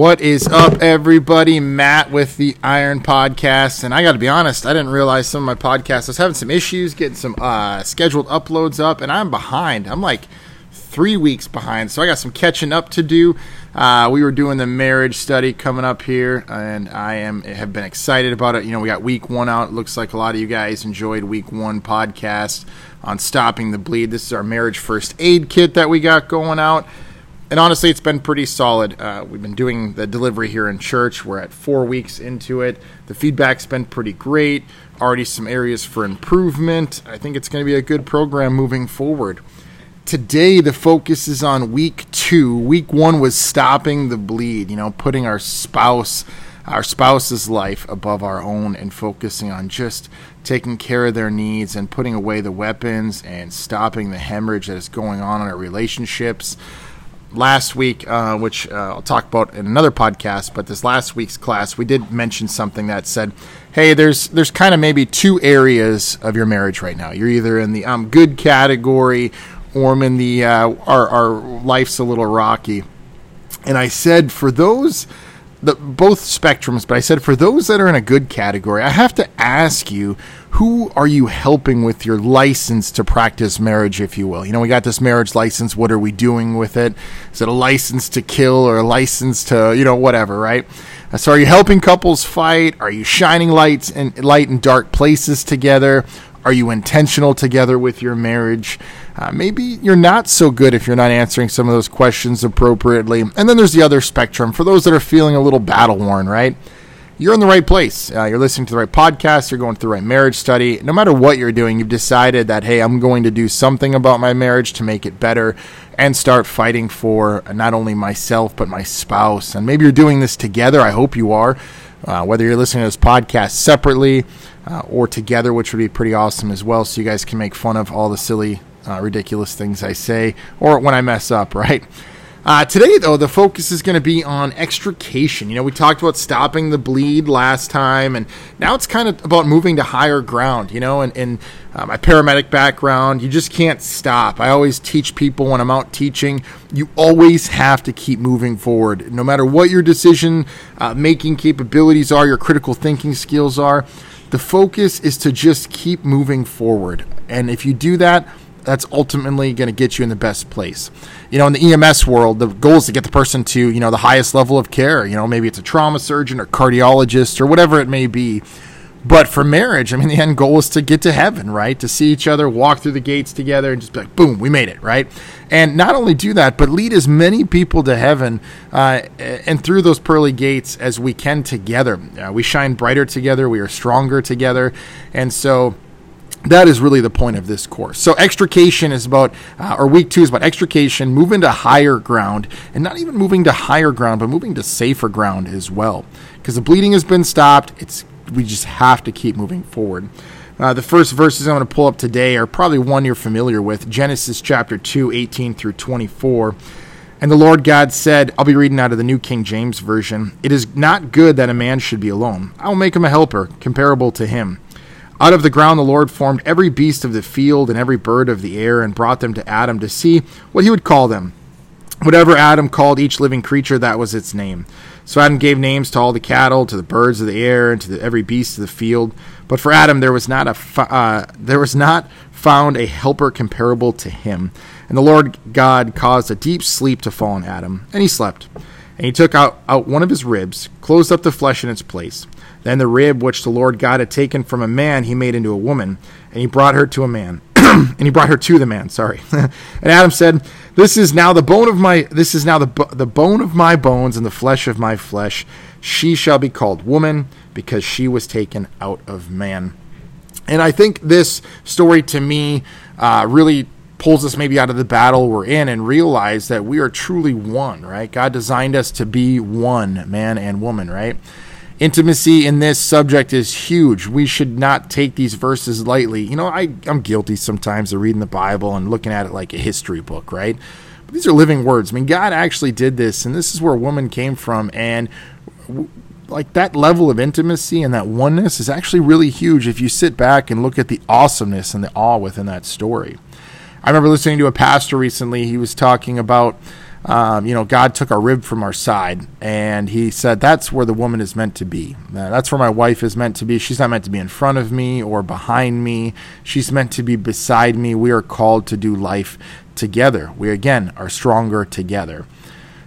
What is up, everybody? Matt with the Iron Podcast, and I got to be honest, I didn't realize some of my podcasts. I was having some issues getting some uh, scheduled uploads up, and I'm behind. I'm like three weeks behind, so I got some catching up to do. Uh, we were doing the marriage study coming up here, and I am have been excited about it. You know, we got week one out. It looks like a lot of you guys enjoyed week one podcast on stopping the bleed. This is our marriage first aid kit that we got going out and honestly, it's been pretty solid. Uh, we've been doing the delivery here in church. We're at four weeks into it. The feedback's been pretty great. Already some areas for improvement. I think it's going to be a good program moving forward. Today, the focus is on week two. Week one was stopping the bleed, you know, putting our spouse, our spouse's life above our own and focusing on just taking care of their needs and putting away the weapons and stopping the hemorrhage that is going on in our relationships last week, uh, which uh, I'll talk about in another podcast, but this last week's class, we did mention something that said, "Hey, there's there's kind of maybe two areas of your marriage right now. You're either in the um, good category, or I'm in the uh, our our life's a little rocky." And I said, for those the both spectrums, but I said for those that are in a good category, I have to ask you, who are you helping with your license to practice marriage, if you will? You know, we got this marriage license. What are we doing with it? Is it a license to kill or a license to, you know, whatever, right? So, are you helping couples fight? Are you shining lights and light in dark places together? Are you intentional together with your marriage? Uh, maybe you're not so good if you're not answering some of those questions appropriately. And then there's the other spectrum for those that are feeling a little battle worn, right? You're in the right place. Uh, you're listening to the right podcast. You're going through the right marriage study. No matter what you're doing, you've decided that, hey, I'm going to do something about my marriage to make it better and start fighting for not only myself, but my spouse. And maybe you're doing this together. I hope you are. Uh, whether you're listening to this podcast separately uh, or together, which would be pretty awesome as well, so you guys can make fun of all the silly, uh, ridiculous things I say or when I mess up, right? Uh, today, though, the focus is going to be on extrication. You know, we talked about stopping the bleed last time, and now it's kind of about moving to higher ground. You know, and in uh, my paramedic background, you just can't stop. I always teach people when I'm out teaching, you always have to keep moving forward. No matter what your decision uh, making capabilities are, your critical thinking skills are, the focus is to just keep moving forward. And if you do that, that's ultimately going to get you in the best place. You know, in the EMS world, the goal is to get the person to, you know, the highest level of care. You know, maybe it's a trauma surgeon or cardiologist or whatever it may be. But for marriage, I mean, the end goal is to get to heaven, right? To see each other, walk through the gates together, and just be like, boom, we made it, right? And not only do that, but lead as many people to heaven uh, and through those pearly gates as we can together. Uh, we shine brighter together, we are stronger together. And so, that is really the point of this course. So extrication is about, uh, or week two is about extrication, moving to higher ground, and not even moving to higher ground, but moving to safer ground as well. Because the bleeding has been stopped, it's we just have to keep moving forward. Uh, the first verses I'm going to pull up today are probably one you're familiar with Genesis chapter 2, 18 through 24. And the Lord God said, I'll be reading out of the New King James Version, It is not good that a man should be alone. I will make him a helper, comparable to him. Out of the ground the Lord formed every beast of the field and every bird of the air and brought them to Adam to see what he would call them. Whatever Adam called each living creature, that was its name. So Adam gave names to all the cattle, to the birds of the air, and to the, every beast of the field. But for Adam there was not a uh, there was not found a helper comparable to him. And the Lord God caused a deep sleep to fall on Adam, and he slept. And he took out, out one of his ribs, closed up the flesh in its place. Then the rib which the Lord God had taken from a man, he made into a woman, and he brought her to a man. and he brought her to the man, sorry. and Adam said, "This is now the bone of my this is now the the bone of my bones and the flesh of my flesh. She shall be called woman because she was taken out of man." And I think this story to me uh, really pulls us maybe out of the battle we're in and realize that we are truly one, right? God designed us to be one, man and woman, right? Intimacy in this subject is huge. We should not take these verses lightly. You know, I, I'm guilty sometimes of reading the Bible and looking at it like a history book, right? But these are living words. I mean, God actually did this, and this is where woman came from. And like that level of intimacy and that oneness is actually really huge if you sit back and look at the awesomeness and the awe within that story. I remember listening to a pastor recently. He was talking about um, you know, God took our rib from our side, and He said, That's where the woman is meant to be. Uh, that's where my wife is meant to be. She's not meant to be in front of me or behind me. She's meant to be beside me. We are called to do life together. We, again, are stronger together.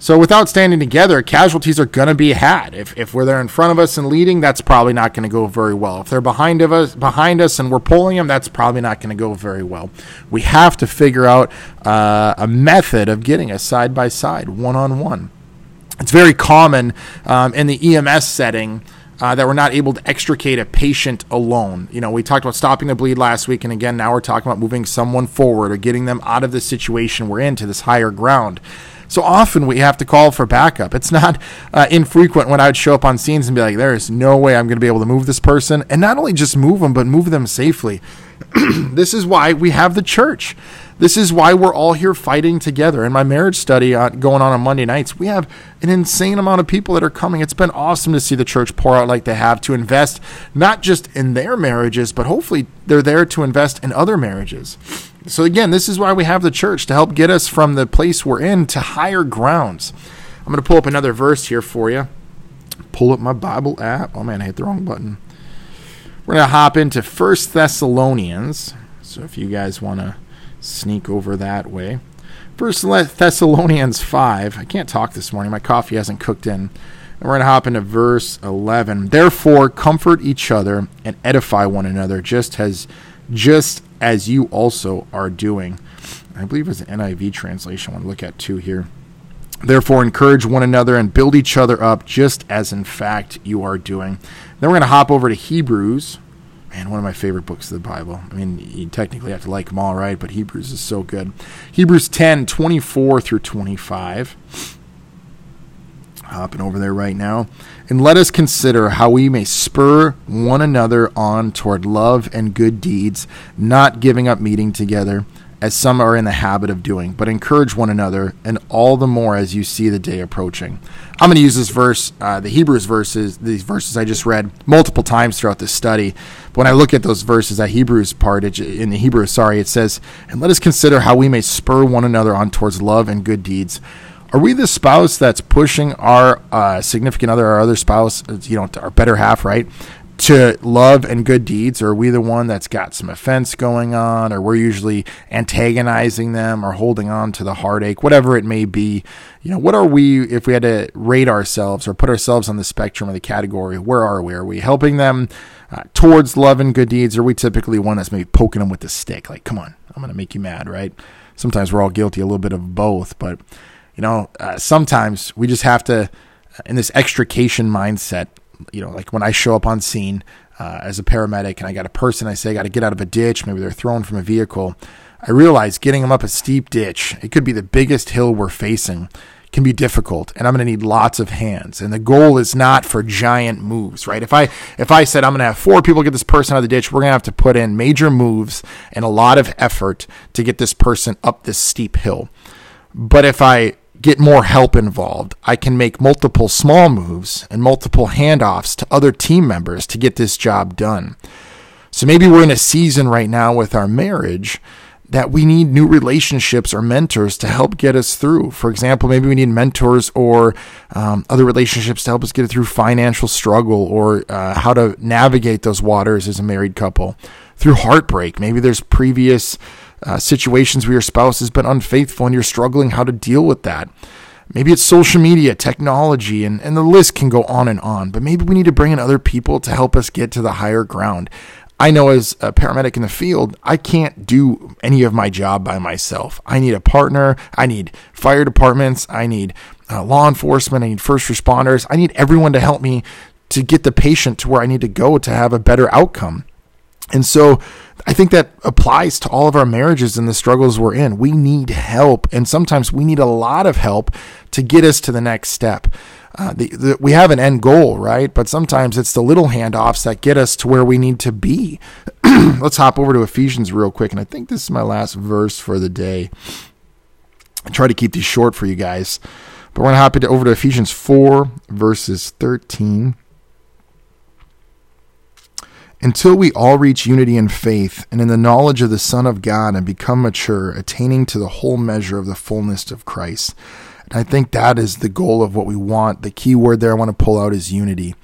So without standing together, casualties are going to be had. If, if we're there in front of us and leading, that's probably not going to go very well. If they're behind of us, behind us, and we're pulling them, that's probably not going to go very well. We have to figure out uh, a method of getting us side by side, one on one. It's very common um, in the EMS setting. Uh, that we're not able to extricate a patient alone. You know, we talked about stopping the bleed last week, and again, now we're talking about moving someone forward or getting them out of the situation we're in to this higher ground. So often we have to call for backup. It's not uh, infrequent when I would show up on scenes and be like, there is no way I'm going to be able to move this person. And not only just move them, but move them safely. this is why we have the church. This is why we're all here fighting together. In my marriage study uh, going on on Monday nights, we have an insane amount of people that are coming. It's been awesome to see the church pour out like they have to invest not just in their marriages, but hopefully they're there to invest in other marriages. So, again, this is why we have the church to help get us from the place we're in to higher grounds. I'm going to pull up another verse here for you. Pull up my Bible app. Oh, man, I hit the wrong button. We're going to hop into First Thessalonians. So, if you guys want to sneak over that way. First Thessalonians 5. I can't talk this morning. My coffee hasn't cooked in. And we're going to hop into verse 11. Therefore, comfort each other and edify one another, just as just as you also are doing. I believe it's an NIV translation I want to look at too here. Therefore, encourage one another and build each other up, just as in fact you are doing. Then we're going to hop over to Hebrews man, one of my favorite books of the Bible. I mean, you technically have to like them all, right? But Hebrews is so good. Hebrews 10, 24 through 25. Hopping over there right now. And let us consider how we may spur one another on toward love and good deeds, not giving up meeting together as some are in the habit of doing, but encourage one another, and all the more as you see the day approaching. I'm going to use this verse, uh, the Hebrews verses, these verses I just read multiple times throughout this study. But when I look at those verses, that Hebrews part, it, in the Hebrew, sorry, it says, And let us consider how we may spur one another on towards love and good deeds. Are we the spouse that's pushing our uh, significant other, our other spouse, you know, our better half, right? To love and good deeds, or are we the one that's got some offense going on, or we're usually antagonizing them or holding on to the heartache, whatever it may be? You know, what are we, if we had to rate ourselves or put ourselves on the spectrum of the category, where are we? Are we helping them uh, towards love and good deeds, or are we typically one that's maybe poking them with the stick? Like, come on, I'm going to make you mad, right? Sometimes we're all guilty a little bit of both, but, you know, uh, sometimes we just have to, in this extrication mindset, you know, like when I show up on scene uh, as a paramedic and I got a person, I say I got to get out of a ditch, maybe they're thrown from a vehicle. I realize getting them up a steep ditch, it could be the biggest hill we're facing, can be difficult, and I'm going to need lots of hands. And the goal is not for giant moves, right? If I if I said I'm going to have four people get this person out of the ditch, we're going to have to put in major moves and a lot of effort to get this person up this steep hill. But if I get more help involved. I can make multiple small moves and multiple handoffs to other team members to get this job done. So maybe we're in a season right now with our marriage that we need new relationships or mentors to help get us through. For example, maybe we need mentors or um, other relationships to help us get through financial struggle or uh, how to navigate those waters as a married couple. Through heartbreak, maybe there's previous uh, situations where your spouse has been unfaithful and you're struggling how to deal with that. Maybe it's social media, technology, and, and the list can go on and on. But maybe we need to bring in other people to help us get to the higher ground. I know as a paramedic in the field, I can't do any of my job by myself. I need a partner. I need fire departments. I need uh, law enforcement. I need first responders. I need everyone to help me to get the patient to where I need to go to have a better outcome. And so I think that applies to all of our marriages and the struggles we're in. We need help, and sometimes we need a lot of help to get us to the next step. Uh, the, the, we have an end goal, right? But sometimes it's the little handoffs that get us to where we need to be. Let's hop over to Ephesians real quick, and I think this is my last verse for the day. I try to keep these short for you guys, but we're going to hop over to Ephesians 4, verses 13 until we all reach unity in faith and in the knowledge of the Son of God and become mature, attaining to the whole measure of the fullness of Christ. And I think that is the goal of what we want. The key word there I want to pull out is unity.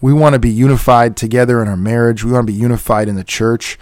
We want to be unified together in our marriage. We want to be unified in the church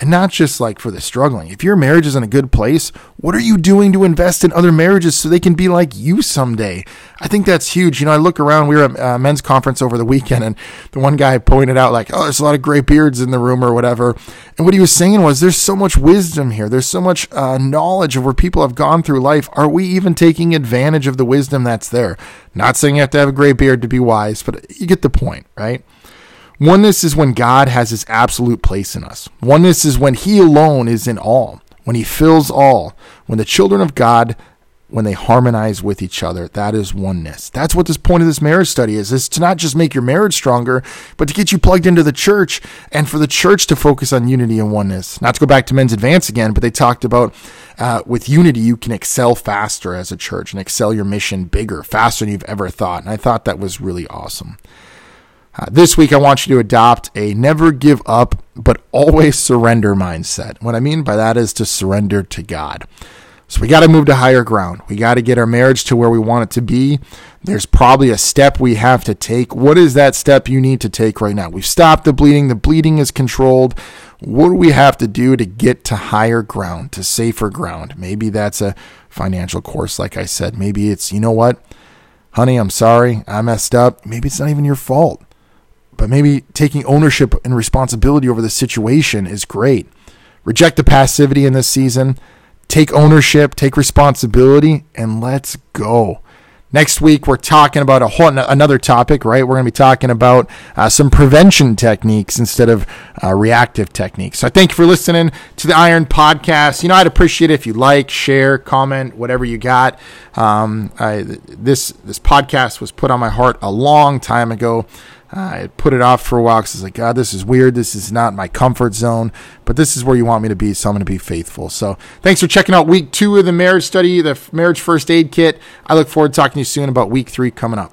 and not just like for the struggling. If your marriage is in a good place, what are you doing to invest in other marriages so they can be like you someday? I think that's huge. You know, I look around, we were at a men's conference over the weekend and the one guy pointed out like, oh, there's a lot of gray beards in the room or whatever. And what he was saying was there's so much wisdom here. There's so much uh, knowledge of where people have gone through life. Are we even taking advantage of the wisdom that's there? Not saying you have to have a gray beard to be wise, but you get the point, right? Oneness is when God has his absolute place in us. Oneness is when he alone is in all, when he fills all, when the children of God when they harmonize with each other. That is oneness. That's what this point of this marriage study is, is to not just make your marriage stronger, but to get you plugged into the church and for the church to focus on unity and oneness. Not to go back to men's advance again, but they talked about uh, with unity, you can excel faster as a church and excel your mission bigger, faster than you've ever thought. And I thought that was really awesome. Uh, this week, I want you to adopt a never give up, but always surrender mindset. What I mean by that is to surrender to God. So we got to move to higher ground. We got to get our marriage to where we want it to be. There's probably a step we have to take. What is that step you need to take right now? We've stopped the bleeding. The bleeding is controlled. What do we have to do to get to higher ground, to safer ground? Maybe that's a financial course, like I said. Maybe it's, you know what? Honey, I'm sorry. I messed up. Maybe it's not even your fault but maybe taking ownership and responsibility over the situation is great. Reject the passivity in this season, take ownership, take responsibility, and let's go. Next week, we're talking about a whole another topic, right? We're going to be talking about uh, some prevention techniques instead of uh, reactive techniques. So, I thank you for listening to the Iron Podcast. You know, I'd appreciate it if you like, share, comment, whatever you got. Um, I, this this podcast was put on my heart a long time ago. I put it off for a while because I was like, God, this is weird. This is not my comfort zone, but this is where you want me to be, so I'm going to be faithful. So thanks for checking out week two of the marriage study, the marriage first aid kit. I look forward to talking to you soon about week three coming up.